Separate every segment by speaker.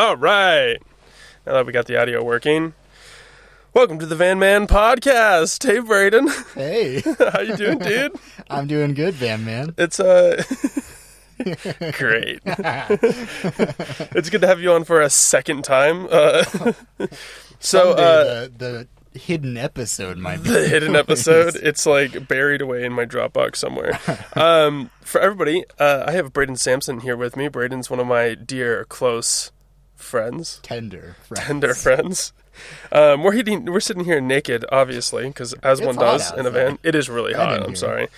Speaker 1: All right. Now that we got the audio working, welcome to the Van Man Podcast. Hey, Brayden,
Speaker 2: Hey,
Speaker 1: how you doing, dude?
Speaker 2: I'm doing good, Van Man.
Speaker 1: It's uh great. it's good to have you on for a second time. Uh, so uh,
Speaker 2: the, the hidden episode might be
Speaker 1: the hidden episode. It's like buried away in my Dropbox somewhere. Um, for everybody, uh, I have Brayden Sampson here with me. Brayden's one of my dear, close friends,
Speaker 2: tender. friends.
Speaker 1: tender friends. Um, we're eating, we're sitting here naked, obviously, because as
Speaker 2: It's
Speaker 1: one does in a van, it is really hot. I'm
Speaker 2: here.
Speaker 1: sorry,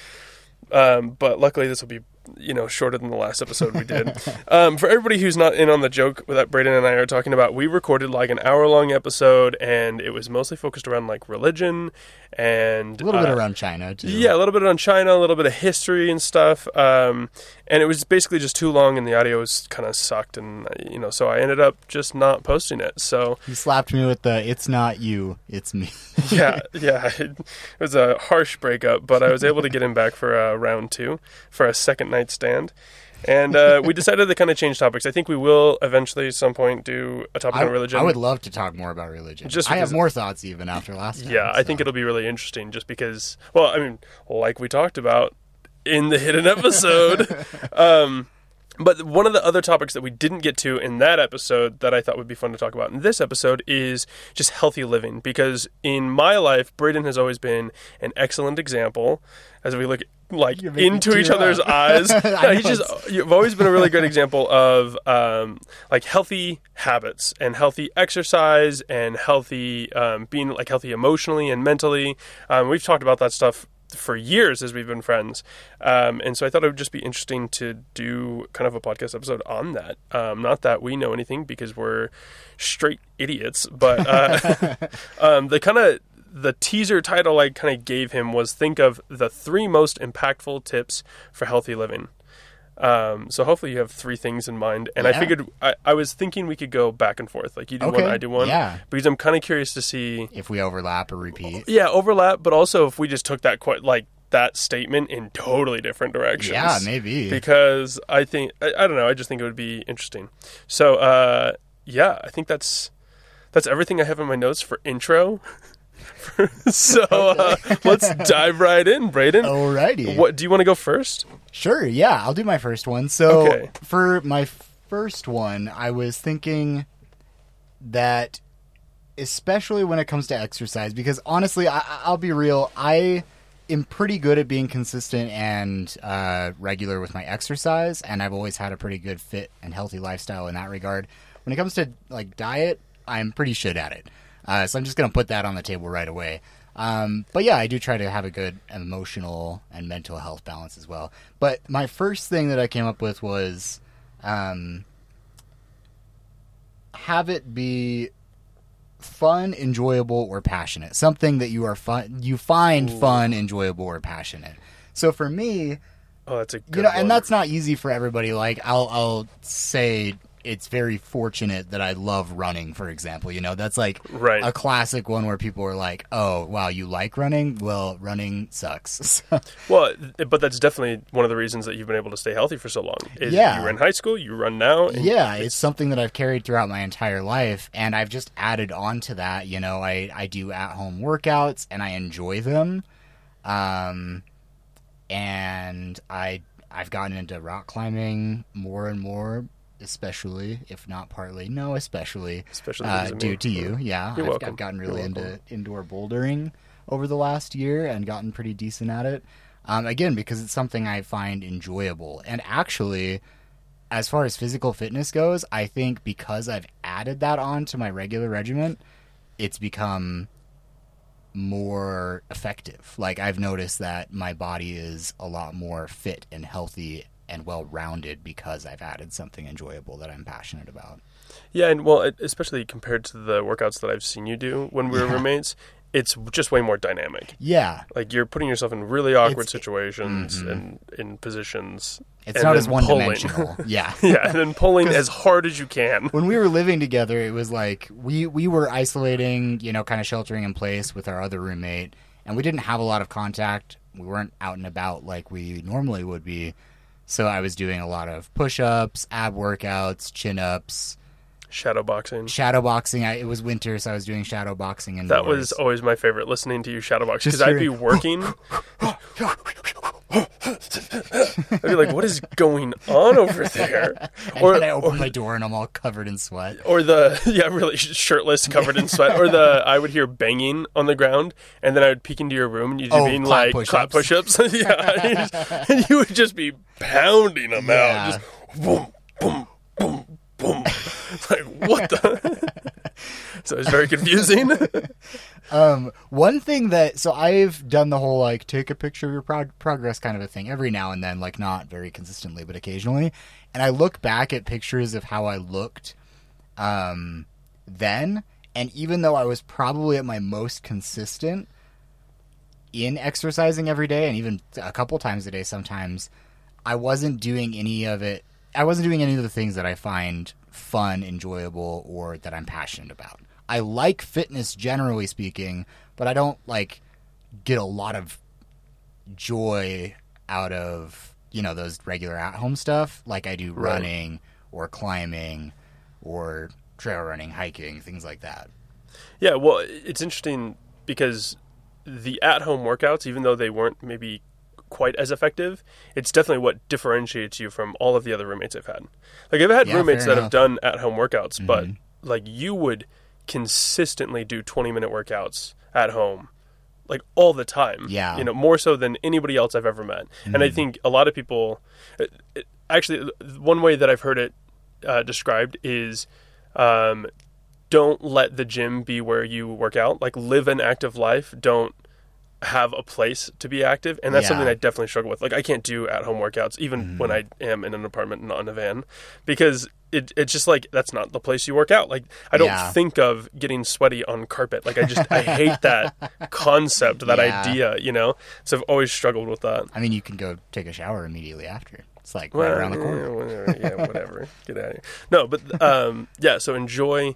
Speaker 1: um, but luckily this will be you know shorter than the last episode we did. um, for everybody who's not in on the joke that Brayden and I are talking about, we recorded like an hour long episode, and it was mostly focused around like religion and
Speaker 2: A little bit
Speaker 1: uh,
Speaker 2: around China too.
Speaker 1: yeah, a little bit on China, a little bit of history and stuff. Um, and it was basically just too long, and the audio was kind of sucked, and you know, so I ended up just not posting it. So
Speaker 2: You slapped me with the "It's not you, it's me."
Speaker 1: yeah, yeah, it, was a harsh breakup, but I was able to get him back for uh, round two for a second night stand. And uh, we decided to kind of change topics. I think we will eventually, at some point, do a topic
Speaker 2: I,
Speaker 1: on religion.
Speaker 2: I would love to talk more about religion.
Speaker 1: Just
Speaker 2: I have more thoughts even after last time.
Speaker 1: Yeah, I think it'll be really interesting just because, well, I mean, like we talked about in the hidden episode. um, but one of the other topics that we didn't get to in that episode that I thought would be fun to talk about in this episode is just healthy living. Because in my life, Brayden has always been an excellent example as we look like
Speaker 2: You're making me
Speaker 1: into each
Speaker 2: tear
Speaker 1: other's eyes. No, he's just you've always been a really good example of um, like healthy habits and healthy exercise and healthy um, being like healthy emotionally and mentally. Um, we've talked about that stuff for years as we've been friends, um, and so I thought it would just be interesting to do kind of a podcast episode on that. Um, not that we know anything because we're straight idiots, but uh, um, the kind of the teaser title I kind of gave him was think of the three most impactful tips for healthy living. Um, so hopefully you have three things in mind, and I figured I, I was thinking we could go back and forth, like you do one, I do one,
Speaker 2: yeah.
Speaker 1: because I'm kind of curious to see,
Speaker 2: if we overlap or repeat.
Speaker 1: yeah, overlap, but also if we just took that quite like that statement in totally different directions.
Speaker 2: Yeah, maybe.
Speaker 1: because I think I, I don't know, I just think it would be interesting. So uh, yeah, I think that's that's everything I have in my notes for intro. so uh, let's dive right in, Brayden.
Speaker 2: Alrighty.
Speaker 1: What do you want to go first?
Speaker 2: Sure, yeah, I'll do my first one. So
Speaker 1: Okay.
Speaker 2: for my first one, I was thinking that especially when it comes to exercise because honestly, I I'll be real, I am pretty good at being consistent and uh, regular with my exercise and I've always had a pretty good fit and healthy lifestyle in that regard. When it comes to like diet, I'm pretty shit at it. Uh, so I'm just going to put that on the table right away. Um, but yeah, I do try to have a good emotional and mental health balance as well. But my first thing that I came up with was um, have it be fun, enjoyable, or passionate. Something that you are fun, you find fun, enjoyable, or passionate. So for me,
Speaker 1: Oh, that's a good
Speaker 2: you know,
Speaker 1: one.
Speaker 2: and that's not easy for everybody. Like I'll I'll say it's very fortunate that I love running, for example. You know, that's like
Speaker 1: Right.
Speaker 2: a classic one where people are like, "Oh, wow, you like running? Well, running sucks."
Speaker 1: Well, but that's definitely one of the reasons that you've been able to stay healthy for so long. Is
Speaker 2: Yeah.
Speaker 1: you were in high school, you run now.
Speaker 2: yeah, it's something that I've carried throughout my entire life, and I've just added on to that. You know, I I do at home workouts, and I enjoy them. Um, and I I've gotten into rock climbing more and more, especially if not partly, no, especially
Speaker 1: Especially
Speaker 2: uh, due to you. Yeah,
Speaker 1: You're
Speaker 2: I've. I've gotten
Speaker 1: You're
Speaker 2: really
Speaker 1: welcome.
Speaker 2: into indoor bouldering over the last year and gotten pretty decent at it. Um, again, because it's something I find enjoyable, and actually. As far as physical fitness goes, I think because I've added that on to my regular regimen, it's become more effective. Like I've noticed that my body is a lot more fit and healthy and well rounded because I've added something enjoyable that I'm passionate about.
Speaker 1: Yeah, and well, especially compared to the workouts that I've seen you do when we were
Speaker 2: Yeah.
Speaker 1: roommates, it's just way more dynamic.
Speaker 2: Yeah,
Speaker 1: Like you're putting yourself in really awkward
Speaker 2: It's-
Speaker 1: situations
Speaker 2: Mhm.
Speaker 1: and in positions.
Speaker 2: it's not as one
Speaker 1: pulling.
Speaker 2: dimensional. yeah.
Speaker 1: yeah, and then pulling as hard as you can.
Speaker 2: when we were living together, it was like we we were isolating, you know, kind of sheltering in place with our other roommate, and we didn't have a lot of contact. We weren't out and about like we normally would be. So I was doing a lot of push-ups, ab workouts, chin-ups,
Speaker 1: Shadow boxing.
Speaker 2: shadow boxing. I, it was winter, so I was doing shadow boxing and
Speaker 1: That was always my favorite, listening to you shadow box because I'd be working. I'd be like, "What is going on over there?"
Speaker 2: And
Speaker 1: Or,
Speaker 2: then I open
Speaker 1: or,
Speaker 2: my door and I'm all covered in sweat.
Speaker 1: or the yeah, really shirtless, covered in sweat. Or the I would hear banging on the ground, and then I would peek into your room, and you'd be
Speaker 2: Oh,
Speaker 1: being
Speaker 2: clap
Speaker 1: like clap
Speaker 2: push-ups.
Speaker 1: push-ups. yeah, and just- and you would just be pounding them
Speaker 2: Yeah.
Speaker 1: out, just boom, boom, boom, boom. Like what the? so it's very confusing.
Speaker 2: Um, one thing that so I've done the whole like take a picture of your prog- progress kind of a thing every now and then, like not very consistently, but occasionally. And I look back at pictures of how I looked um, then, and even though I was probably at my most consistent in exercising every day, and even a couple times a day sometimes, I wasn't doing any of it. I wasn't doing any of the things that I find fun, enjoyable, or that I'm passionate about. I like fitness generally speaking, but I don't like get a lot of joy out of you know those regular at home stuff like I do
Speaker 1: Right.
Speaker 2: running or climbing or trail running, hiking, things like that.
Speaker 1: Yeah, well, it's interesting because the at-home workouts, even though they weren't maybe quite as effective, it's definitely what differentiates you from all of the other roommates I've had. Like I've had
Speaker 2: Yeah,
Speaker 1: roommates that have
Speaker 2: enough. Mm-hmm.
Speaker 1: done at-home workouts, but like you would consistently do 20-minute workouts at home like all the time.
Speaker 2: Yeah.
Speaker 1: You know, more so than anybody else I've ever met. And I think a lot of people it, it- actually one way that I've heard it uh, described is um, don't let the gym be where you work out. Like live an active life. Don't have a place to be active, and that's
Speaker 2: Yeah.
Speaker 1: something I definitely struggle with. Like I can't do at home workouts even when I am in an apartment, not in a van, because it, it's just like that's not the place you work out. Like I don't
Speaker 2: Yeah.
Speaker 1: think of getting sweaty on carpet. Like I just I hate that concept, that
Speaker 2: Yeah.
Speaker 1: idea. You know, so I've always struggled with that.
Speaker 2: I mean, you can go take a shower immediately after. It's like right
Speaker 1: Well,
Speaker 2: around the corner.
Speaker 1: Yeah, whatever. Yeah, whatever. Get out of here. No, but um, yeah. So enjoy.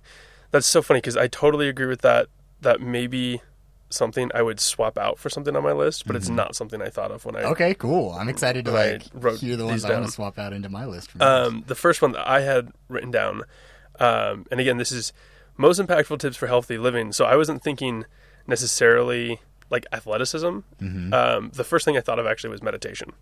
Speaker 1: That's so funny because I totally agree with that. That maybe something I would swap out for something on my list, but it's not something I thought of when I.
Speaker 2: Mm-hmm. Okay, cool. I'm excited to like
Speaker 1: wrote
Speaker 2: hear the ones I want to swap out into my list. From.
Speaker 1: Um, the first one that I had written down, um, and again, this is most impactful tips for healthy living. So I wasn't thinking necessarily like athleticism. Um, the first thing I thought of actually was meditation,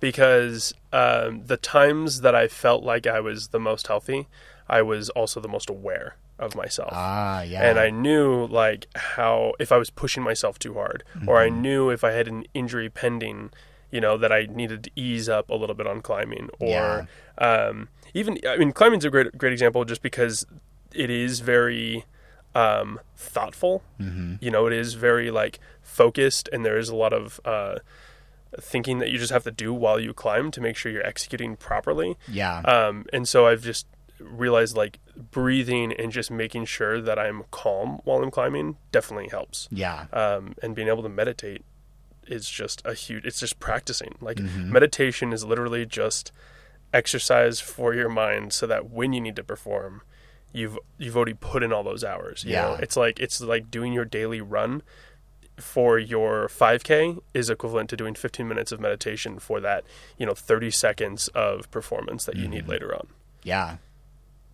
Speaker 1: because um, the times that I felt like I was the most healthy, I was also the most aware of myself
Speaker 2: ah, yeah.
Speaker 1: and I knew like how if I was pushing myself too hard, or I knew if I had an injury pending, you know, that I needed to ease up a little bit on climbing, or um, even I mean, climbing's a great great example just because it is very um, thoughtful. Mm-hmm. You know, it is very like focused, and there is a lot of uh, thinking that you just have to do while you climb to make sure you're executing properly.
Speaker 2: yeah.
Speaker 1: Um, and so I've just realized like breathing and just making sure that I'm calm while I'm climbing definitely helps.
Speaker 2: yeah.
Speaker 1: Um, and being able to meditate is just a huge, it's just practicing. Like
Speaker 2: Mm-hmm.
Speaker 1: meditation is literally just exercise for your mind so that when you need to perform, you've, you've already put in all those hours. You know,
Speaker 2: Yeah.
Speaker 1: it's like, it's like doing your daily run for your 5k is equivalent to doing 15 minutes of meditation for that, you know, 30 seconds of performance that you
Speaker 2: Mm-hmm.
Speaker 1: need later on.
Speaker 2: yeah.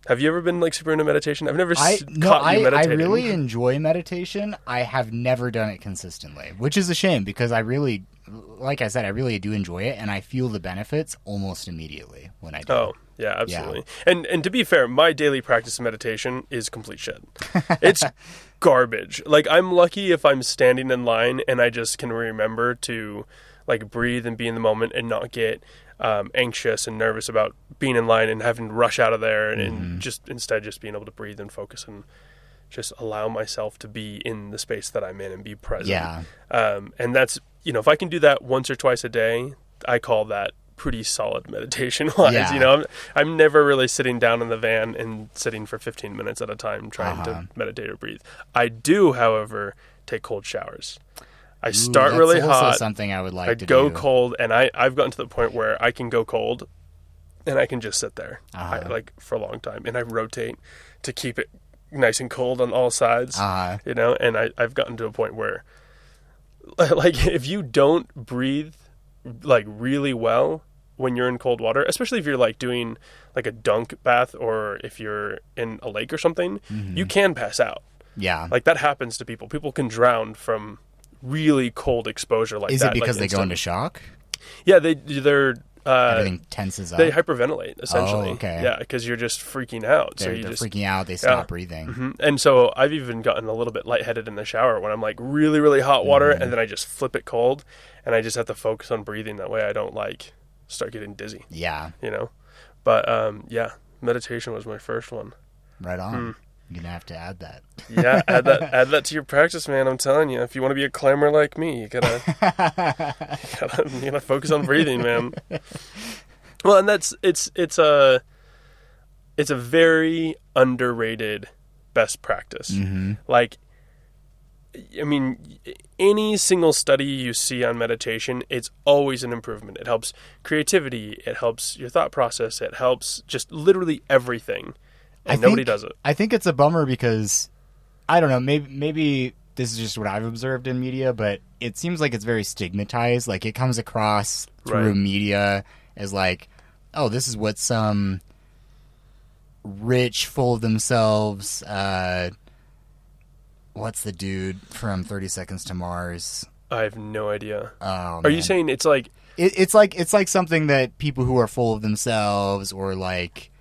Speaker 1: Have you ever been like super into meditation? I've never
Speaker 2: I
Speaker 1: s-
Speaker 2: no,
Speaker 1: caught
Speaker 2: I,
Speaker 1: you
Speaker 2: I
Speaker 1: meditating.
Speaker 2: really enjoy meditation. I have never done it consistently, which is a shame because I really, like I said, I really do enjoy it, and I feel the benefits almost immediately when I do.
Speaker 1: Oh, yeah, absolutely. And and to be fair, my daily practice of meditation is complete shit. It's garbage. Like I'm lucky if I'm standing in line and I just can remember to like breathe and be in the moment and not get um, anxious and nervous about being in line and having to rush out of there and, and just instead just being able to breathe and focus and just allow myself to be in the space that I'm in and be present.
Speaker 2: Yeah.
Speaker 1: Um, and that's you know if I can do that once or twice a day, I call that pretty solid meditation wise.
Speaker 2: Yeah.
Speaker 1: You know, I'm I'm never really sitting down in the van and sitting for 15 minutes at a time trying
Speaker 2: Uh-huh.
Speaker 1: to meditate or breathe. I do, however, take cold showers. I start
Speaker 2: that's
Speaker 1: really hot.
Speaker 2: Something I would like
Speaker 1: I
Speaker 2: to
Speaker 1: go
Speaker 2: do.
Speaker 1: cold, and I I've gotten to the point where I can go cold, and I can just sit there
Speaker 2: Uh-huh.
Speaker 1: like for a long time, and I rotate to keep it nice and cold on all sides.
Speaker 2: Uh,
Speaker 1: You know, and I I've gotten to a point where, like, if you don't breathe like really well, when you're in cold water, especially if you're like doing like a dunk bath or if you're in a lake or something,
Speaker 2: Mm-hmm.
Speaker 1: you can pass out.
Speaker 2: Yeah.
Speaker 1: Like that happens to people. People can drown from really cold exposure like
Speaker 2: Is
Speaker 1: that.
Speaker 2: it because
Speaker 1: like
Speaker 2: they go into shock?
Speaker 1: Yeah, they they're uh,
Speaker 2: Everything tenses up.
Speaker 1: they hyperventilate essentially.
Speaker 2: Oh, okay.
Speaker 1: Yeah, because you're just freaking out. so
Speaker 2: they're
Speaker 1: you
Speaker 2: they're
Speaker 1: just
Speaker 2: freaking out. They stop breathing.
Speaker 1: Mhm. And so I've even gotten a little bit lightheaded in the shower when I'm like really, really hot water
Speaker 2: Mm-hmm.
Speaker 1: and then I just flip it cold and I just have to focus on breathing. That way I don't like start getting dizzy,
Speaker 2: Yeah.
Speaker 1: you know? But um, yeah, meditation was my first one.
Speaker 2: Right on.
Speaker 1: Hmm.
Speaker 2: You're gonna have to add that.
Speaker 1: Yeah, add that add that to your practice, man. I'm telling you, if you want to be a climber like me, you gotta, you gotta you gotta focus on breathing, man. Well, and that's it's it's a it's a very underrated best practice.
Speaker 2: Mm-hmm.
Speaker 1: Like, I mean, any single study you see on meditation, it's always an improvement. It helps creativity. It helps your thought process. It helps just literally everything. And nobody does it.
Speaker 2: I think it's a bummer because I don't know. Maybe maybe this is just what I've observed in media, but it seems like it's very stigmatized. Like it comes across through
Speaker 1: Right.
Speaker 2: media as like, oh, this is what some rich, full of themselves. Uh, what's the dude from Thirty Seconds to Mars?
Speaker 1: I have no idea.
Speaker 2: Oh,
Speaker 1: Are you saying it's like
Speaker 2: it, it's like it's like something that people who are full of themselves or like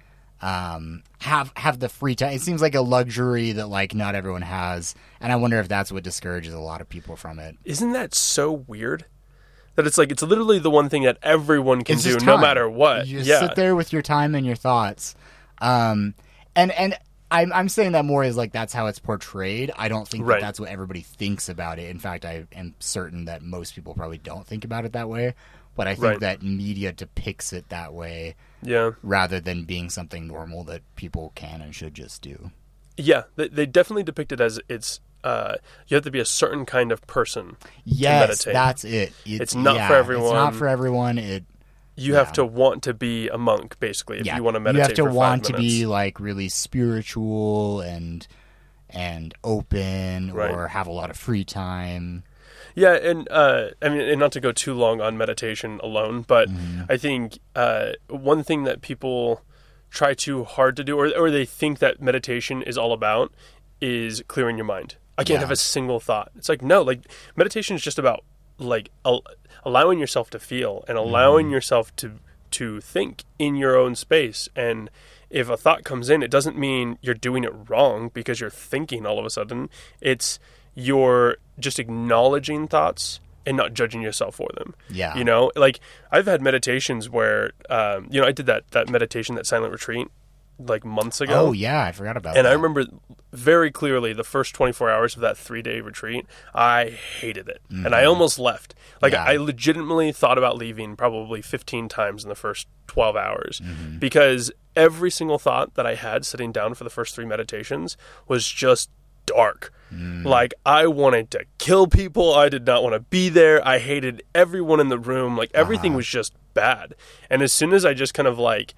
Speaker 2: um, have have the free time. It seems like a luxury that like not everyone has, and I wonder if that's what discourages a lot of people from it.
Speaker 1: isn't that so weird? That it's like it's literally the one thing that everyone can do no matter what.
Speaker 2: You just
Speaker 1: yeah.
Speaker 2: sit there with your time and your thoughts, um, and and. I'm, I'm saying that more as like that's how it's portrayed. I don't think
Speaker 1: Right.
Speaker 2: that that's what everybody thinks about it. In fact, I am certain that most people probably don't think about it that way. But I think
Speaker 1: Right.
Speaker 2: that media depicts it that way
Speaker 1: Yeah.
Speaker 2: rather than being something normal that people can and should just do.
Speaker 1: Yeah. They, they definitely depict it as it's uh, you have to be a certain kind of person.
Speaker 2: Yes,
Speaker 1: meditate.
Speaker 2: that's it.
Speaker 1: It's not for everyone.
Speaker 2: It's not for everyone. It
Speaker 1: You
Speaker 2: Yeah.
Speaker 1: have to want to be a monk, basically, if
Speaker 2: yeah.
Speaker 1: you want to meditate.
Speaker 2: You have to want to be like really spiritual and and open
Speaker 1: Right.
Speaker 2: or have a lot of free time.
Speaker 1: Yeah, and uh, I mean, and not to go too long on meditation alone, but
Speaker 2: Mm-hmm.
Speaker 1: I think uh, one thing that people try too hard to do, or, or they think that meditation is all about, is clearing your mind. I can't
Speaker 2: Yeah.
Speaker 1: have a single thought. It's like no, like meditation is just about like al- allowing yourself to feel and allowing yourself to to think in your own space and if a thought comes in it doesn't mean you're doing it wrong because you're thinking all of a sudden it's you're just acknowledging thoughts and not judging yourself for them
Speaker 2: Yeah.
Speaker 1: you know like i've had meditations where um, you know i did that that meditation that silent retreat like months ago
Speaker 2: Oh yeah, I forgot about it.
Speaker 1: and
Speaker 2: that.
Speaker 1: I remember very clearly the first 24 hours of that three day retreat, I hated it. And I almost left. Like,
Speaker 2: Mm-hmm. Yeah.
Speaker 1: I legitimately thought about leaving probably 15 times in the first 12 hours
Speaker 2: Mm-hmm.
Speaker 1: because every single thought that I had sitting down for the first three meditations was just dark.
Speaker 2: Mm.
Speaker 1: Like, I wanted to kill people. I did not want to be there. I hated everyone in the room. Like, everything
Speaker 2: Uh-huh.
Speaker 1: was just bad. And as soon as I just kind of like,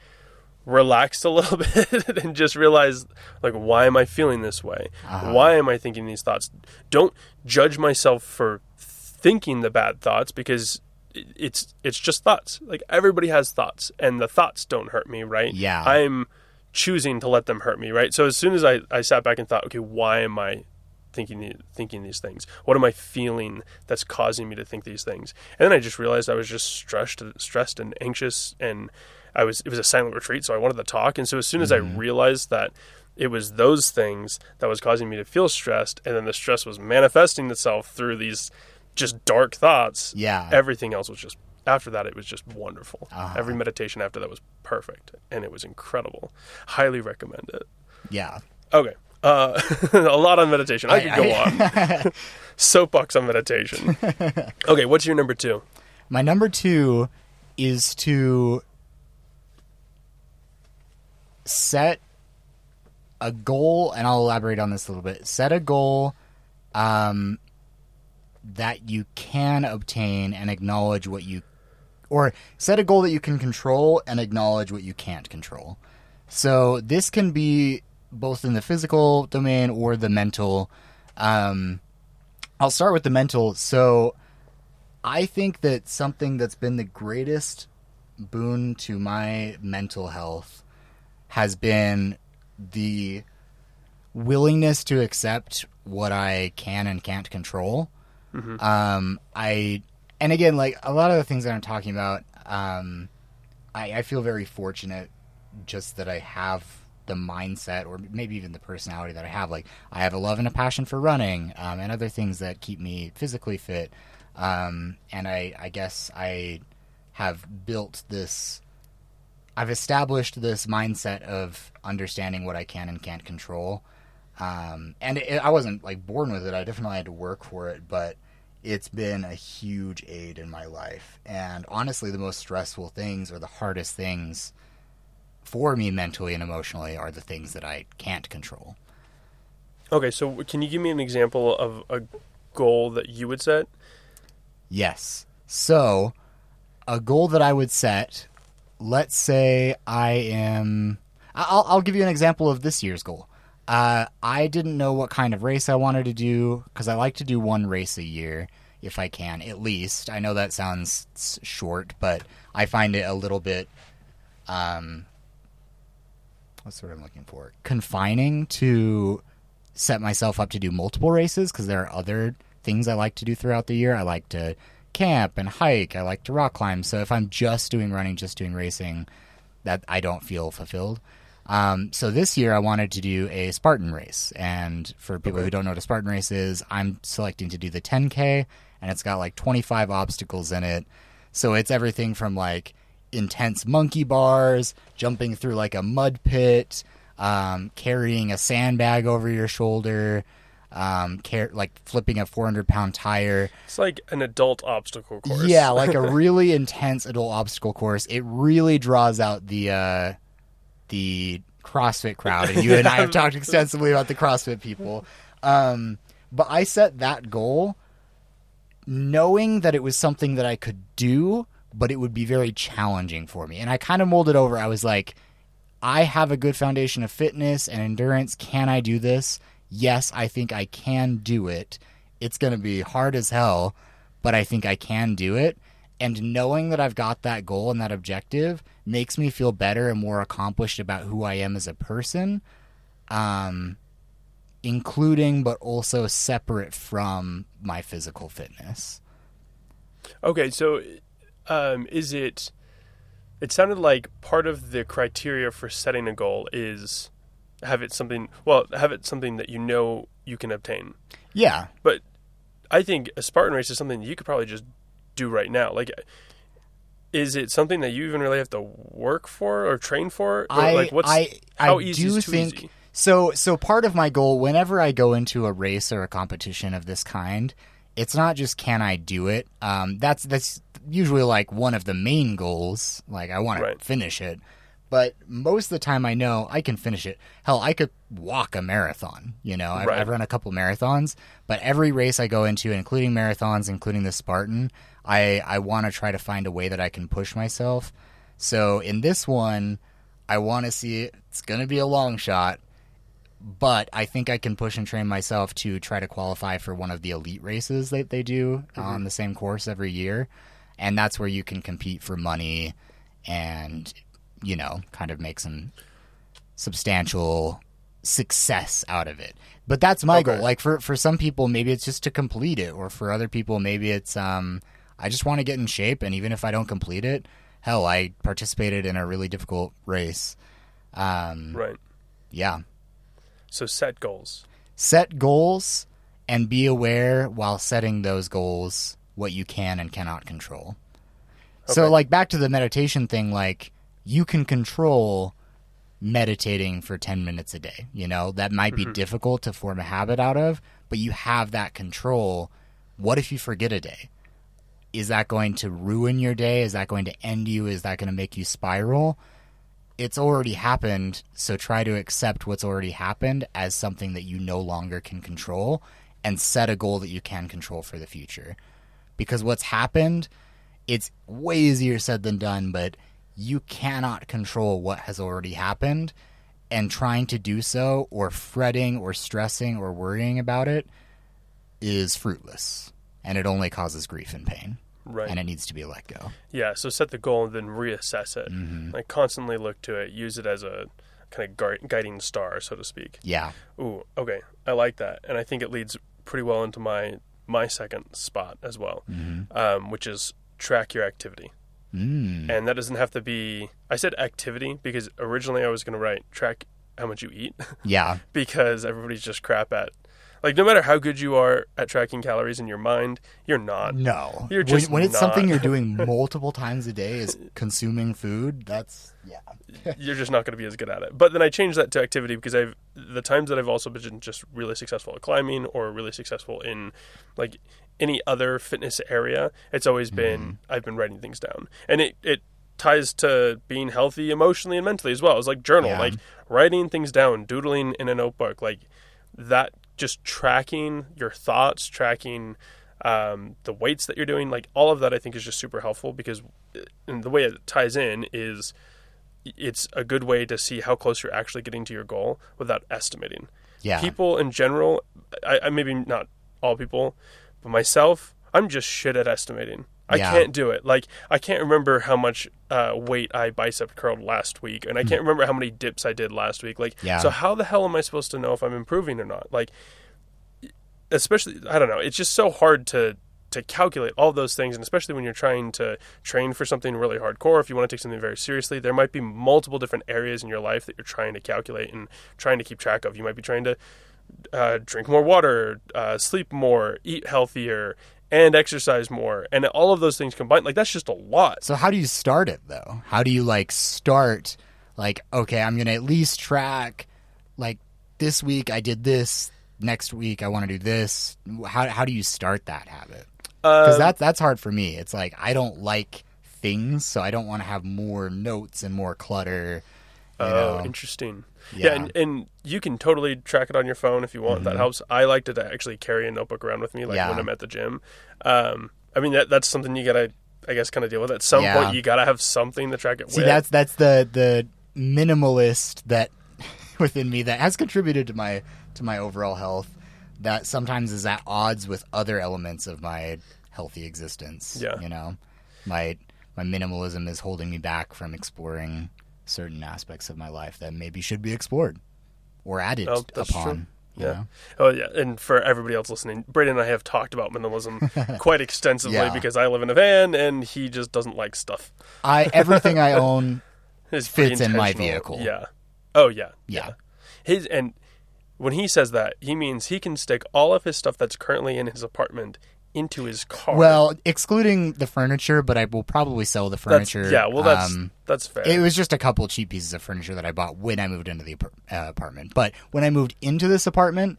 Speaker 1: relaxed a little bit and just realized like why am i feeling this way
Speaker 2: Uh-huh.
Speaker 1: why am i thinking these thoughts don't judge myself for thinking the bad thoughts because it's it's just thoughts like everybody has thoughts and the thoughts don't hurt me right
Speaker 2: Yeah.
Speaker 1: i'm choosing to let them hurt me right? So as soon as i i sat back and thought okay why am i thinking thinking these things? What am i feeling that's causing me to think these things? And then i just realized i was just stressed stressed and anxious and i was it was a silent retreat so i wanted to talk. And so as soon as i mm-hmm. realized that it was those things that was causing me to feel stressed and then the stress was manifesting itself through these just dark thoughts
Speaker 2: Yeah.
Speaker 1: everything else was just after that it was just wonderful
Speaker 2: Uh-huh.
Speaker 1: every meditation after that was perfect and it was incredible highly recommend it
Speaker 2: yeah.
Speaker 1: Okay. Uh, a lot on meditation. I,
Speaker 2: I-
Speaker 1: could go on. Soapbox on meditation. Okay, what's your number two?
Speaker 2: My number two is to set a goal, and I'll elaborate on this a little bit. Set a goal um, that you can obtain and acknowledge what you, or set a goal that you can control and acknowledge what you can't control. So this can be both in the physical domain or the mental. Um, I'll start with the mental. So I think that something that's been the greatest boon to my mental health has been the willingness to accept what I can and can't control. Um, I and again, like a lot of the things that I'm talking about, um, I, I feel very fortunate just that I have the mindset or maybe even the personality that I have. Like I have a love and a passion for running um, and other things that keep me physically fit. Um, and I, I guess I have built this. I've established this mindset of understanding what I can and can't control. Um, and it, I wasn't like born with it. I definitely had to work for it, but it's been a huge aid in my life. And honestly, the most stressful things or the hardest things for me mentally and emotionally are the things that I can't control.
Speaker 1: Okay, so can you give me an example of a goal that you would set?
Speaker 2: Yes. So, a goal that I would set, let's say I am. I'll, I'll give you an example of this year's goal. Uh, I didn't know what kind of race I wanted to do because I like to do one race a year if I can, at least. I know that sounds short, but I find it a little bit. Um, what's the word I'm looking for? Confining to set myself up to do multiple races because there are other things I like to do throughout the year. I like to camp and hike. I like to rock climb. So if I'm just doing running, just doing racing, that I don't feel fulfilled. Um, so this year I wanted to do a Spartan race, and for people who don't know what a Spartan race is, I'm selecting to do the 10k, and it's got like 25 obstacles in it. So it's everything from like intense monkey bars, jumping through like a mud pit, um, carrying a sandbag over your shoulder, um, car- like flipping a 400 pound tire.
Speaker 1: It's like an adult obstacle course.
Speaker 2: Yeah, like a really intense adult obstacle course. It really draws out the uh, the CrossFit crowd, and you and I have talked extensively about the CrossFit people. Um, but I set that goal knowing that it was something that I could do, but it would be very challenging for me. And I kind of molded over. I was like, I have a good foundation of fitness and endurance. Can I do this? Yes, I think I can do it. It's going to be hard as hell, but I think I can do it. And knowing that I've got that goal and that objective makes me feel better and more accomplished about who I am as a person, um, including but also separate from my physical fitness.
Speaker 1: Okay, so um, is it? It sounded like part of the criteria for setting a goal is have it something. Well, have it something that you know you can obtain.
Speaker 2: Yeah,
Speaker 1: But I think a Spartan race is something that you could probably just do right now. Like, is it something that you even really have to work for or train for? Or,
Speaker 2: I
Speaker 1: like, what's
Speaker 2: I
Speaker 1: how
Speaker 2: I
Speaker 1: easy
Speaker 2: do
Speaker 1: is too
Speaker 2: think
Speaker 1: easy?
Speaker 2: so. So part of my goal, whenever I go into a race or a competition of this kind, it's not just can I do it. Um, that's that's usually like one of the main goals. Like I want
Speaker 1: Right.
Speaker 2: to finish it, but most of the time I know I can finish it. Hell, I could walk a marathon. You know, I've,
Speaker 1: Right.
Speaker 2: I've run a couple marathons, but every race I go into, including marathons, including the Spartan, I I want to try to find a way that I can push myself. So in this one, I want to see it. It's going to be a long shot, but I think I can push and train myself to try to qualify for one of the elite races that they do on the same course every year. And that's where you can compete for money and, you know, kind of make some substantial success out of it. But that's my
Speaker 1: Okay.
Speaker 2: goal. Like for for some people maybe it's just to complete it or for other people maybe it's um I just want to get in shape and even if I don't complete it, hell, I participated in a really difficult race. Um
Speaker 1: Right.
Speaker 2: yeah.
Speaker 1: So set goals.
Speaker 2: Set goals and be aware while setting those goals what you can and cannot control. So like back to the meditation thing like you can control meditating for 10 minutes a day, you know? That might be difficult to form a habit out of, but you have that control. What if you forget a day? Is that going to ruin your day? Is that going to end you? Is that going to make you spiral? it's already happened, so try to accept what's already happened as something that you no longer can control and set a goal that you can control for the future. Because what's happened, it's way easier said than done, but you cannot control what has already happened, and trying to do so, or fretting, or stressing, or worrying about it is fruitless, and it only causes grief and pain.
Speaker 1: Right.
Speaker 2: and it needs to be let go.
Speaker 1: Yeah, so set the goal and then reassess it.
Speaker 2: Mm-hmm.
Speaker 1: Like constantly look to it, use it as a kind of guard, guiding star, so to speak.
Speaker 2: Yeah.
Speaker 1: Ooh, okay, I like that, and I think it leads pretty well into my my second spot as well, um, which is track your activity.
Speaker 2: Mm.
Speaker 1: And that doesn't have to be. I said activity because originally I was going to write track how much you eat
Speaker 2: Yeah.
Speaker 1: because everybody's just crap at. Like no matter how good you are at tracking calories in your mind, you're not.
Speaker 2: No.
Speaker 1: You're
Speaker 2: When-
Speaker 1: just
Speaker 2: when, it's something you're doing multiple times a day is consuming food. That's yeah.
Speaker 1: you're just not going to be as good at it. But then I changed that to activity because I've the times that I've also been just really successful at climbing or really successful in like any other fitness area, it's always been mm-hmm. I've been writing things down, and it it ties to being healthy emotionally and mentally as well. It's like journal,
Speaker 2: Yeah.
Speaker 1: like writing things down, doodling in a notebook, like that. Just tracking your thoughts, tracking um, the weights that you're doing, like all of that, I think is just super helpful because, uh, and the way it ties in is it's a good way to see how close you're actually getting to your goal without estimating.
Speaker 2: Yeah.
Speaker 1: People in general, I, I maybe not all people, but myself, I'm just shit at estimating. I
Speaker 2: Yeah.
Speaker 1: can't do it. Like I can't remember how much uh, weight I bicep curled last week, and I can't remember how many dips I did last week. Like,
Speaker 2: Hmm. Yeah.
Speaker 1: so how the hell am I supposed to know if I'm improving or not? Like, especially I don't know. It's just so hard to to calculate all those things, and especially when you're trying to train for something really hardcore. If you want to take something very seriously, there might be multiple different areas in your life that you're trying to calculate and trying to keep track of. You might be trying to uh, drink more water, uh, sleep more, eat healthier, and exercise more, and all of those things combined. Like that's just a lot.
Speaker 2: So how do you start it though? How do you like start like okay, I'm going to at least track like this week I did this, next week I want to do this. How how do you start that habit? Cuz
Speaker 1: Um,
Speaker 2: that that's hard for me. It's like I don't like things, so I don't want to have more notes and more clutter. You
Speaker 1: Oh,
Speaker 2: know?
Speaker 1: interesting. Yeah,
Speaker 2: Yeah. Mm-hmm.
Speaker 1: and, and you can totally track it on your phone if you want. That helps. I like to actually carry a notebook around with me, like
Speaker 2: Yeah.
Speaker 1: when I'm at the gym. Um, I mean, that that's something you gotta, I guess, kind of deal with. At some
Speaker 2: Yeah.
Speaker 1: point, you gotta have something to track it
Speaker 2: See,
Speaker 1: with.
Speaker 2: that's that's the the minimalist that within me that has contributed to my to my overall health. That sometimes is at odds with other elements of my healthy existence.
Speaker 1: Yeah.
Speaker 2: you know, my my minimalism is holding me back from exploring certain aspects of my life that maybe should be explored or added
Speaker 1: Oh,
Speaker 2: upon.
Speaker 1: true. Yeah.
Speaker 2: know?
Speaker 1: Oh yeah, and for everybody else listening, Brayden and I have talked about minimalism quite extensively
Speaker 2: Yeah.
Speaker 1: because I live in a van and he just doesn't like stuff.
Speaker 2: I everything I own. Fits in my vehicle.
Speaker 1: Yeah. Oh yeah.
Speaker 2: Yeah.
Speaker 1: His and when he says that, he means he can stick all of his stuff that's currently in his apartment into his car.
Speaker 2: Well, excluding the furniture, but I will probably sell the
Speaker 1: that's,
Speaker 2: furniture.
Speaker 1: yeah. Well, that's
Speaker 2: um,
Speaker 1: that's fair.
Speaker 2: It was just a couple cheap pieces of furniture that I bought when I moved into the apar- uh, apartment. But when I moved into this apartment,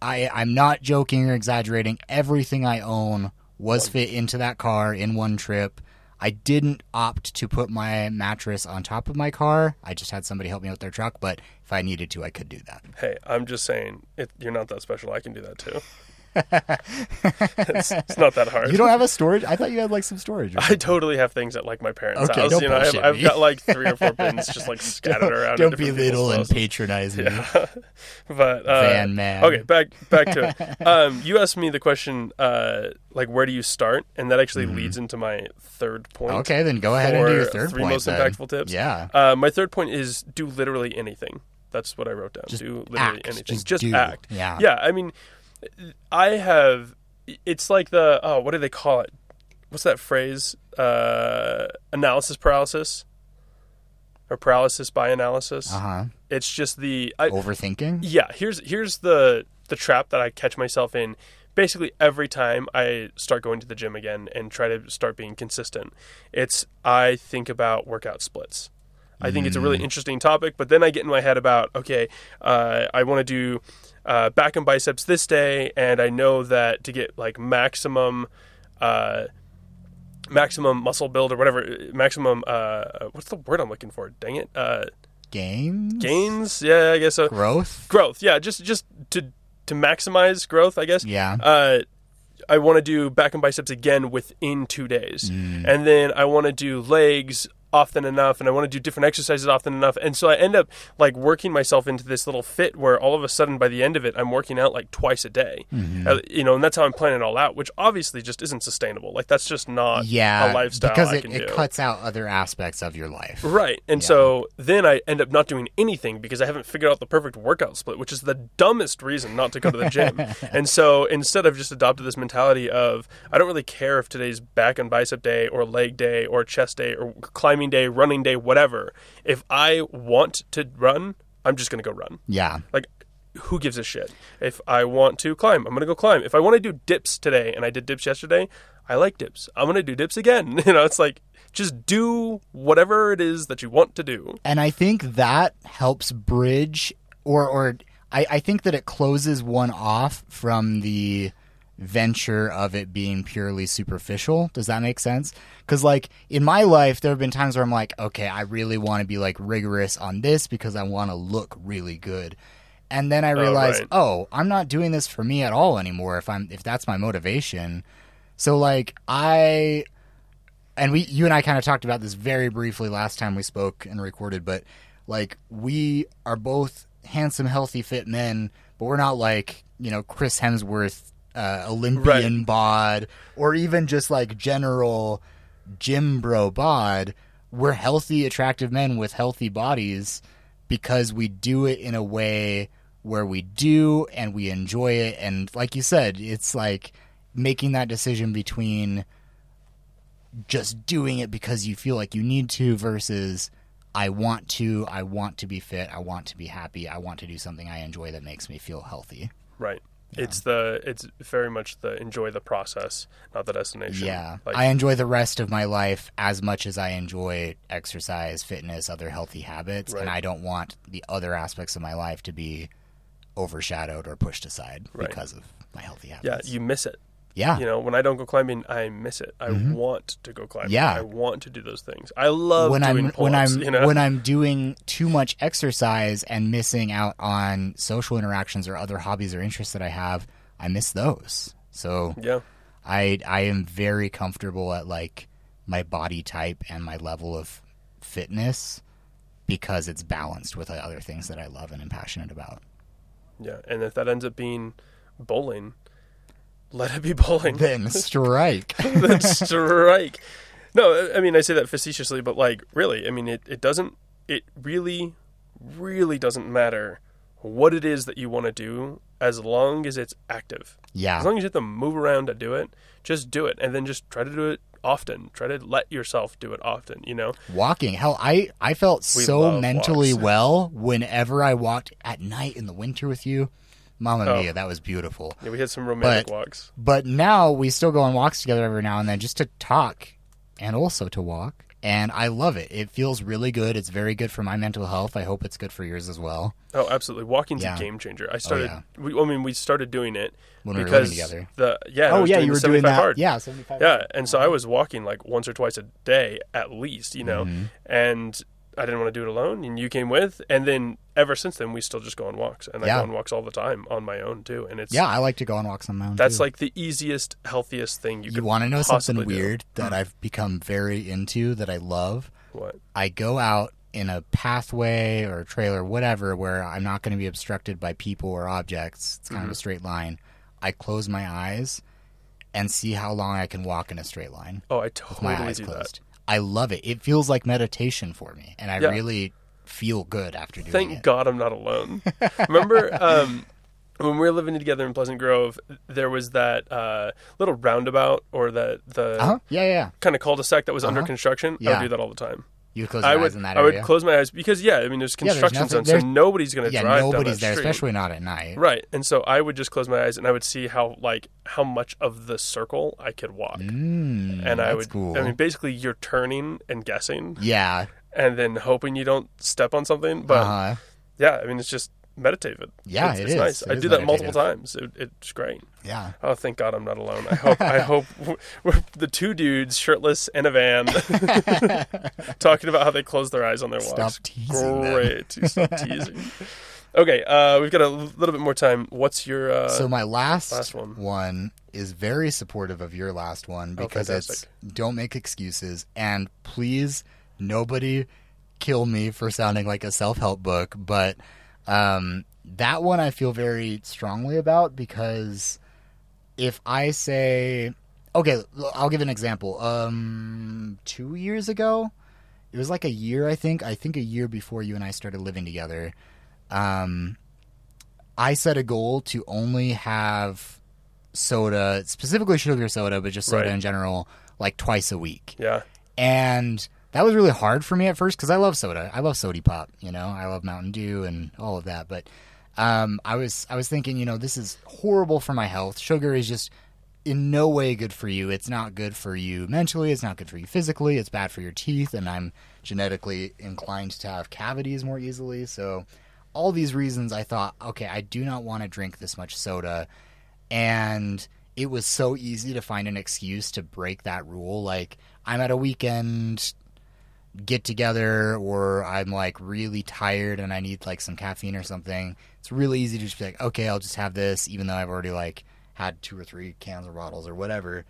Speaker 2: I I'm not joking or exaggerating. Everything I own was fit into that car in one trip. I didn't opt to put my mattress on top of my car. I just had somebody help me with their truck, but if I needed to, I could do that.
Speaker 1: hey, I'm just saying, it, you're not that special. I can do that too. It's, it's not that hard.
Speaker 2: You don't have a storage? I thought you had like some storage.
Speaker 1: I totally have things at like my parents'
Speaker 2: Okay,
Speaker 1: house.
Speaker 2: don't
Speaker 1: you know, I've, I've got like three or four bins just like scattered around.
Speaker 2: Don't belittle
Speaker 1: people's
Speaker 2: and patronize me.
Speaker 1: but uh,
Speaker 2: Van man.
Speaker 1: Okay, back back to it. Um, you asked me the question, uh, like where do you start, and that actually leads into my third point.
Speaker 2: Mm-hmm. Okay, then go ahead and do your third
Speaker 1: three
Speaker 2: point.
Speaker 1: most
Speaker 2: then.
Speaker 1: impactful tips.
Speaker 2: Yeah.
Speaker 1: Uh, my third point is do literally anything. That's what I wrote down.
Speaker 2: Just
Speaker 1: do literally
Speaker 2: act.
Speaker 1: anything.
Speaker 2: Just
Speaker 1: Just, act.
Speaker 2: Yeah.
Speaker 1: Yeah. I mean, I have. It's like the oh, what do they call it? What's that phrase? Uh, analysis paralysis, or paralysis by analysis.
Speaker 2: Uh huh.
Speaker 1: It's just the I,
Speaker 2: Overthinking.
Speaker 1: yeah here's here's the the trap that i catch myself in basically every time i start going to the gym again and try to start being consistent it's i think about workout splits i think it's a really interesting topic but then i get in my head about okay uh, i want to do uh, back and biceps this day and i know that to get like maximum uh, maximum muscle build or whatever maximum uh, what's the word i'm looking for dang it uh,
Speaker 2: Games.
Speaker 1: gains yeah i guess so
Speaker 2: Growth.
Speaker 1: growth yeah just just to to maximize growth i guess
Speaker 2: Yeah.
Speaker 1: uh i want to do back and biceps again within two days
Speaker 2: Mm.
Speaker 1: and then i want to do legs often enough and I want to do different exercises often enough. And so I end up like working myself into this little fit where all of a sudden by the end of it, I'm working out like twice a day.
Speaker 2: Mm-hmm.
Speaker 1: Uh, you know, and that's how I'm planning it all out, which obviously just isn't sustainable. Like that's just not
Speaker 2: yeah,
Speaker 1: a lifestyle
Speaker 2: because
Speaker 1: I
Speaker 2: it, it cuts out other aspects of your life.
Speaker 1: Right. And
Speaker 2: Yeah.
Speaker 1: so then I end up not doing anything because I haven't figured out the perfect workout split, which is the dumbest reason not to go to the gym. and so instead I've just adopted this mentality of I don't really care if today's back and bicep day or leg day or chest day or climbing day, running day, whatever. If I want to run, I'm just going to go run.
Speaker 2: Yeah,
Speaker 1: Like who gives a shit? If I want to climb, I'm going to go climb. If I want to do dips today and I did dips yesterday, I like dips. I'm going to do dips again. You know, it's like just do whatever it is that you want to do.
Speaker 2: and I think that helps bridge, or or I, I think that it closes one off from the venture of it being purely superficial. Does that make sense? Because like in my life, there have been times where I'm like, okay, I really want to be like rigorous on this because I want to look really good. And then I oh, realize,
Speaker 1: right.
Speaker 2: oh, I'm not doing this for me at all anymore. If I'm if that's my motivation, so like I and we you and I kind of talked about this very briefly last time we spoke and recorded, but like we are both handsome, healthy, fit men, but we're not like you know Chris Hemsworth, uh, Olympian bod, or even just like general gym bro bod. We're healthy, attractive men with healthy bodies because we do it in a way where we do and we enjoy it, and like you said, it's like making that decision between just doing it because you feel like you need to versus I want to, I want to be fit, I want to be happy, I want to do something I enjoy that makes me feel healthy.
Speaker 1: Right. It's the it's very much the enjoy the process, not the destination.
Speaker 2: Yeah.
Speaker 1: Like,
Speaker 2: I enjoy the rest of my life as much as I enjoy exercise, fitness, other healthy habits,
Speaker 1: Right.
Speaker 2: and I don't want the other aspects of my life to be overshadowed or pushed aside
Speaker 1: Right.
Speaker 2: because of my healthy habits.
Speaker 1: yeah, you miss it.
Speaker 2: Yeah.
Speaker 1: You know, when I don't go climbing, I miss it. I want to go climbing.
Speaker 2: Mm-hmm. Yeah.
Speaker 1: I want to do those things. I love
Speaker 2: when
Speaker 1: doing
Speaker 2: I'm when I'm
Speaker 1: you know?
Speaker 2: when I'm doing too much exercise and missing out on social interactions or other hobbies or interests that I have, I miss those. So
Speaker 1: yeah.
Speaker 2: I I am very comfortable at like my body type and my level of fitness because it's balanced with other things that I love and am passionate about.
Speaker 1: Yeah. And if that ends up being bowling, let it be bowling.
Speaker 2: Then strike.
Speaker 1: then strike. No, I mean I say that facetiously, but like really, I mean it, it doesn't it really, really doesn't matter what it is that you want to do as long as it's active.
Speaker 2: Yeah.
Speaker 1: As long as you have to move around to do it, just do it. And then just try to do it often. Try to let yourself do it often, you know?
Speaker 2: Walking. Hell, I I felt
Speaker 1: We
Speaker 2: so mentally
Speaker 1: walks.
Speaker 2: well whenever I walked at night in the winter with you. Mama
Speaker 1: Oh.
Speaker 2: mia, that was beautiful.
Speaker 1: Yeah, we had some romantic
Speaker 2: But-
Speaker 1: walks.
Speaker 2: But now we still go on walks together every now and then just to talk and also to walk. And I love it. It feels really good. It's very good for my mental health. I hope it's good for yours as well.
Speaker 1: Oh, absolutely. Walking's
Speaker 2: Yeah.
Speaker 1: a game changer. I started
Speaker 2: yeah.
Speaker 1: we I mean we started doing it
Speaker 2: When we were living together.
Speaker 1: the yeah,
Speaker 2: oh yeah,
Speaker 1: doing
Speaker 2: you
Speaker 1: the
Speaker 2: were doing
Speaker 1: 75
Speaker 2: that.
Speaker 1: hard.
Speaker 2: Yeah, seventy five.
Speaker 1: Yeah, and so I was walking like once or twice a day at least, you know,
Speaker 2: Mm-hmm.
Speaker 1: and I didn't want to do it alone, and you came with, and then ever since then we still just go on walks, and I go on walks all the time on my own too, and it's
Speaker 2: Yeah, I like to go on walks on my own.
Speaker 1: that's
Speaker 2: too.
Speaker 1: like the easiest, healthiest thing you,
Speaker 2: you want to know something
Speaker 1: possibly do. Hmm.
Speaker 2: weird that I've become very into that I love.
Speaker 1: What?
Speaker 2: I go out in a pathway or a trailer, whatever, where I'm not going to be obstructed by people or objects. It's kind
Speaker 1: Mm-hmm.
Speaker 2: of a straight line. I close my eyes and see how long I can walk in a straight line
Speaker 1: Oh, I
Speaker 2: with
Speaker 1: totally
Speaker 2: my eyes
Speaker 1: do
Speaker 2: closed. I love it. It feels like meditation for me, and I
Speaker 1: Yeah.
Speaker 2: really feel good after doing
Speaker 1: Thank
Speaker 2: it.
Speaker 1: God I'm not alone. Remember um, when we were living together in Pleasant Grove? There was that uh, little roundabout or that the
Speaker 2: Uh-huh. Yeah, yeah, yeah.
Speaker 1: kind of cul-de-sac that was under
Speaker 2: Uh-huh.
Speaker 1: construction. I would do that all the time.
Speaker 2: You would close your
Speaker 1: I
Speaker 2: eyes
Speaker 1: would
Speaker 2: in that area.
Speaker 1: I would close my eyes because yeah, I mean there's
Speaker 2: there's
Speaker 1: construction
Speaker 2: nothing-
Speaker 1: zone, so nobody's going to
Speaker 2: yeah,
Speaker 1: drive
Speaker 2: nobody's there,
Speaker 1: street.
Speaker 2: especially not at night.
Speaker 1: Right, and so I would just close my eyes and I would see how like how much of the circle I could walk,
Speaker 2: Mm,
Speaker 1: and I
Speaker 2: that's
Speaker 1: would.
Speaker 2: cool.
Speaker 1: I mean, basically, you're turning and guessing,
Speaker 2: yeah.
Speaker 1: And then hoping you don't step on something. But
Speaker 2: uh-huh.
Speaker 1: yeah, I mean, it's just meditative.
Speaker 2: Yeah,
Speaker 1: it's,
Speaker 2: it
Speaker 1: it's
Speaker 2: is.
Speaker 1: nice.
Speaker 2: It
Speaker 1: I do that multiple times. It, it's great.
Speaker 2: Yeah.
Speaker 1: Oh, thank God I'm not alone. I hope. I hope we're the two dudes, shirtless, in a van, talking about how they close their eyes on their walks.
Speaker 2: Stop teasing.
Speaker 1: Great. Stop teasing. Okay, uh, we've got a little bit more time. What's your? Uh,
Speaker 2: so my last,
Speaker 1: last one.
Speaker 2: one is very supportive of your last one because it's don't make excuses and please nobody kill me for sounding like a self help book, but um, that one I feel very strongly about because if I say, okay, I'll give an example. Um, two years ago, it was like a year, I think. I think a year before you and I started living together. Um, I set a goal to only have soda, specifically sugar soda, but just soda
Speaker 1: Right.
Speaker 2: in general, like twice a week.
Speaker 1: Yeah.
Speaker 2: And that was really hard for me at first because I love soda. I love Sody Pop. You know, I love Mountain Dew and all of that. But um, I was I was thinking, you know, this is horrible for my health. Sugar is just in no way good for you. It's not good for you mentally. It's not good for you physically. It's bad for your teeth. And I'm genetically inclined to have cavities more easily. So all these reasons, I thought, okay, I do not want to drink this much soda. And it was so easy to find an excuse to break that rule. Like I'm at a weekend get together or I'm like really tired and I need like some caffeine or something. It's really easy to just be like, okay, I'll just have this, even though I've already like had two or three cans or bottles or whatever.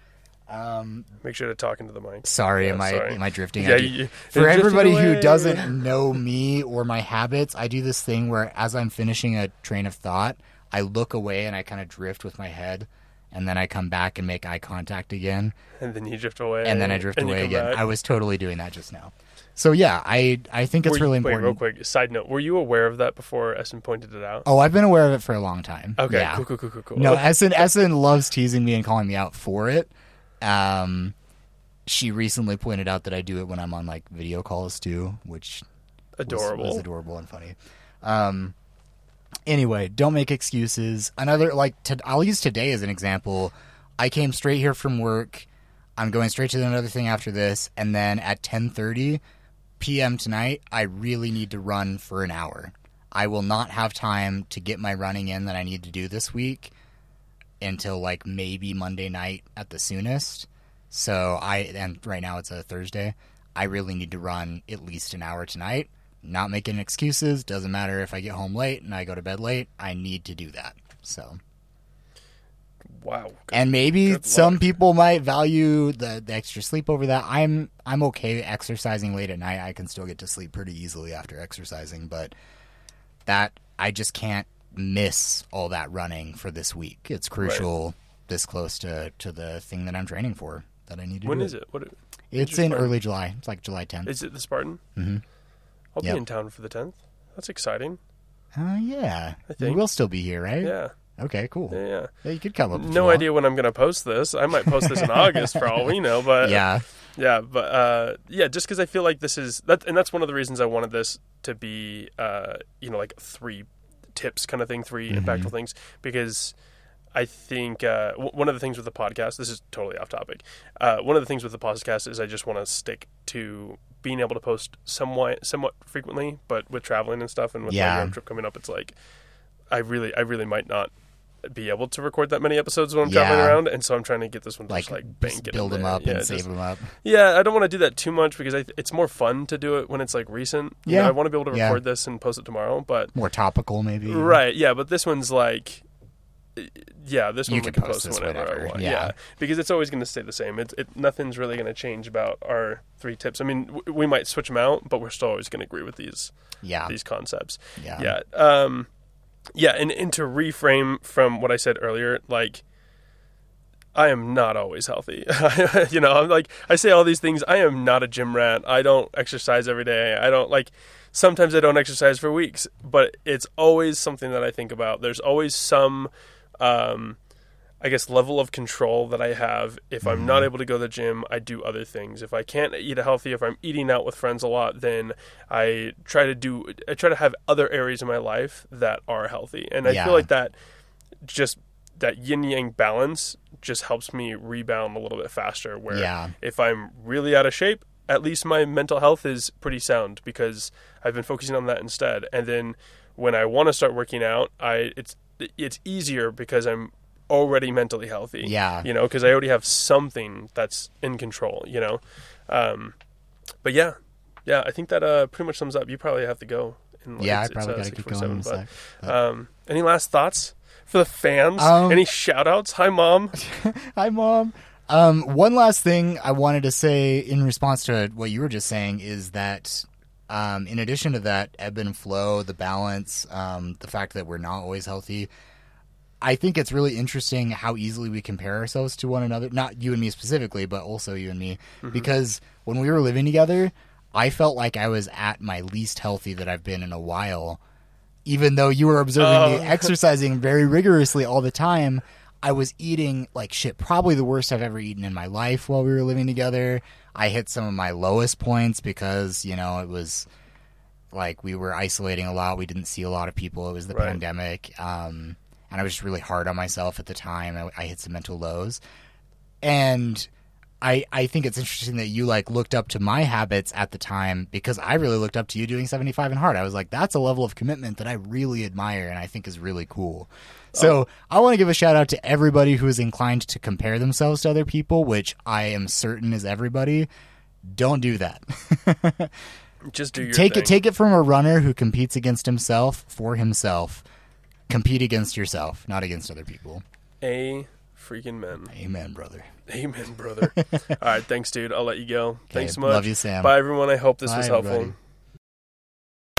Speaker 2: Um,
Speaker 1: Make sure to talk into the mic.
Speaker 2: sorry,
Speaker 1: Yeah,
Speaker 2: am I
Speaker 1: sorry.
Speaker 2: am I drifting?
Speaker 1: Yeah,
Speaker 2: I do-
Speaker 1: you-
Speaker 2: for everybody who doesn't know me or my habits, I do this thing where as I'm finishing a train of thought, I look away and I kind of drift with my head, and then I come back and make eye contact again,
Speaker 1: and then you drift away,
Speaker 2: and then I drift away again.
Speaker 1: back.
Speaker 2: I was totally doing that just now. So yeah, I I think it's
Speaker 1: Were you-
Speaker 2: really
Speaker 1: wait,
Speaker 2: important.
Speaker 1: real quick, side note: Were you aware of that before Essen pointed it out?
Speaker 2: Oh, I've been aware of it for a long time.
Speaker 1: Okay,
Speaker 2: Yeah.
Speaker 1: cool, cool, cool, cool, cool.
Speaker 2: No, Essen Essen loves teasing me and calling me out for it. Um, she recently pointed out that I do it when I'm on like video calls too, which was-
Speaker 1: adorable.
Speaker 2: was, adorable and funny. Um, anyway, don't make excuses. Another like to, I'll use today as an example. I came straight here from work. I'm going straight to another thing after this, and then at 10:30 p.m. tonight, I really need to run for an hour. I will not have time to get my running in that I need to do this week until like maybe Monday night at the soonest. So I and right now it's a Thursday. I really need to run at least an hour tonight. Not making excuses. Doesn't matter if I get home late and I go to bed late. I need to do that. So
Speaker 1: wow.
Speaker 2: and maybe some
Speaker 1: luck.
Speaker 2: people might value the, the extra sleep over that. I'm I'm okay exercising late at night. I can still get to sleep pretty easily after exercising, but that I just can't miss all that running for this week. It's crucial this close to to the thing that I'm training for that I need to
Speaker 1: When is it? What
Speaker 2: It's in
Speaker 1: Spartan?
Speaker 2: early July. It's like July 10th.
Speaker 1: is it? The Spartan?
Speaker 2: Mm-hmm.
Speaker 1: I'll
Speaker 2: Yep.
Speaker 1: be in town for the tenth. That's exciting.
Speaker 2: Oh yeah,
Speaker 1: I think.
Speaker 2: will still be here, right?
Speaker 1: Yeah,
Speaker 2: Okay, cool.
Speaker 1: yeah, yeah.
Speaker 2: You could come up.
Speaker 1: No idea when I'm going to post this. I might post this in August for all we know, but
Speaker 2: Yeah,
Speaker 1: Yeah, but uh, yeah, just because I feel like this is that, and that's one of the reasons I wanted this to be, uh, you know, like three tips kind of thing, 3
Speaker 2: Mm-hmm.
Speaker 1: impactful things, because I think uh, w- one of the things with the podcast, this is totally off topic. Uh, one of the things with the podcast is I just want to stick to being able to post somewhat, somewhat frequently, but with traveling and stuff, and with
Speaker 2: Yeah.
Speaker 1: my trip coming up, it's like I really, I really might not be able to record that many episodes when I'm traveling around, and so I'm trying to get this one
Speaker 2: like,
Speaker 1: just like bank it
Speaker 2: build them
Speaker 1: there.
Speaker 2: up
Speaker 1: Yeah,
Speaker 2: and
Speaker 1: just-
Speaker 2: save them up.
Speaker 1: yeah, I don't want to do that too much because I, it's more fun to do it when it's like recent. You know,
Speaker 2: Yeah.
Speaker 1: I want to be able to
Speaker 2: Yeah.
Speaker 1: record this and post it tomorrow, but
Speaker 2: More topical, maybe.
Speaker 1: right, yeah, but this one's like, yeah, this
Speaker 2: You
Speaker 1: one we can
Speaker 2: post
Speaker 1: post,
Speaker 2: this
Speaker 1: whenever
Speaker 2: whenever,
Speaker 1: I want.
Speaker 2: yeah.
Speaker 1: Yeah. because it's always going to stay the same. It, it nothing's really going to change about our three tips. I mean, w- we might switch them out, but we're still always going to agree with these
Speaker 2: Yeah.
Speaker 1: these concepts.
Speaker 2: Yeah.
Speaker 1: Yeah. Um, yeah, and, and to reframe from what I said earlier, like I am not always healthy. you know, I'm like I say all these things. I am not a gym rat. I don't exercise every day. I don't like sometimes I don't exercise for weeks, but it's always something that I think about. There's always some um I guess level of control that I have. If I'm not mm-hmm. able to go to the gym, I do other things. If I can't eat healthy, if I'm eating out with friends a lot, then I try to do I try to have other areas in my life that are healthy. And I
Speaker 2: Yeah.
Speaker 1: feel like that just that yin yang balance just helps me rebound a little bit faster where
Speaker 2: Yeah.
Speaker 1: if I'm really out of shape, at least my mental health is pretty sound because I've been focusing on that instead. And then when I want to start working out, I it's it's easier because I'm already mentally healthy.
Speaker 2: Yeah.
Speaker 1: You know, because I already have something that's in control, you know. Um but yeah. Yeah, I think that uh pretty much sums up. You probably have to go. Like,
Speaker 2: Yeah, I probably
Speaker 1: uh,
Speaker 2: got to keep going
Speaker 1: 6:47,
Speaker 2: sec.
Speaker 1: but, um any last thoughts for the fans?
Speaker 2: Um,
Speaker 1: Any shout outs? Hi mom.
Speaker 2: Hi, mom. Um, one last thing I wanted to say in response to what you were just saying is that, um, in addition to that ebb and flow, the balance, um, the fact that we're not always healthy, I think it's really interesting how easily we compare ourselves to one another. Not you and me specifically, but also you and me, because when we were living together, I felt like I was at my least healthy that I've been in a while. Even though you were observing me
Speaker 1: Oh.
Speaker 2: exercising very rigorously all the time, I was eating like shit, probably the worst I've ever eaten in my life while we were living together. I hit some of my lowest points because, you know, it was like we were isolating a lot. We didn't see a lot of people. It was the
Speaker 1: Right.
Speaker 2: pandemic. Um, and I was just really hard on myself at the time. I, I hit some mental lows. And I, I think it's interesting that you like looked up to my habits at the time because I really looked up to you doing 75 and hard. I was like, that's a level of commitment that I really admire and I think is really cool. So oh. I want to give a shout out to everybody who is inclined to compare themselves to other people, which I am certain is everybody. Don't do that.
Speaker 1: Just do your
Speaker 2: take
Speaker 1: thing.
Speaker 2: it take it from a runner who competes against himself for himself. Compete against yourself, not against other people.
Speaker 1: A freaking men.
Speaker 2: Amen, brother.
Speaker 1: Amen, brother. All right, thanks, dude. I'll let you go. Thanks so much.
Speaker 2: love you, Sam.
Speaker 1: Bye, everyone. I hope this
Speaker 2: Bye,
Speaker 1: was helpful.
Speaker 2: everybody.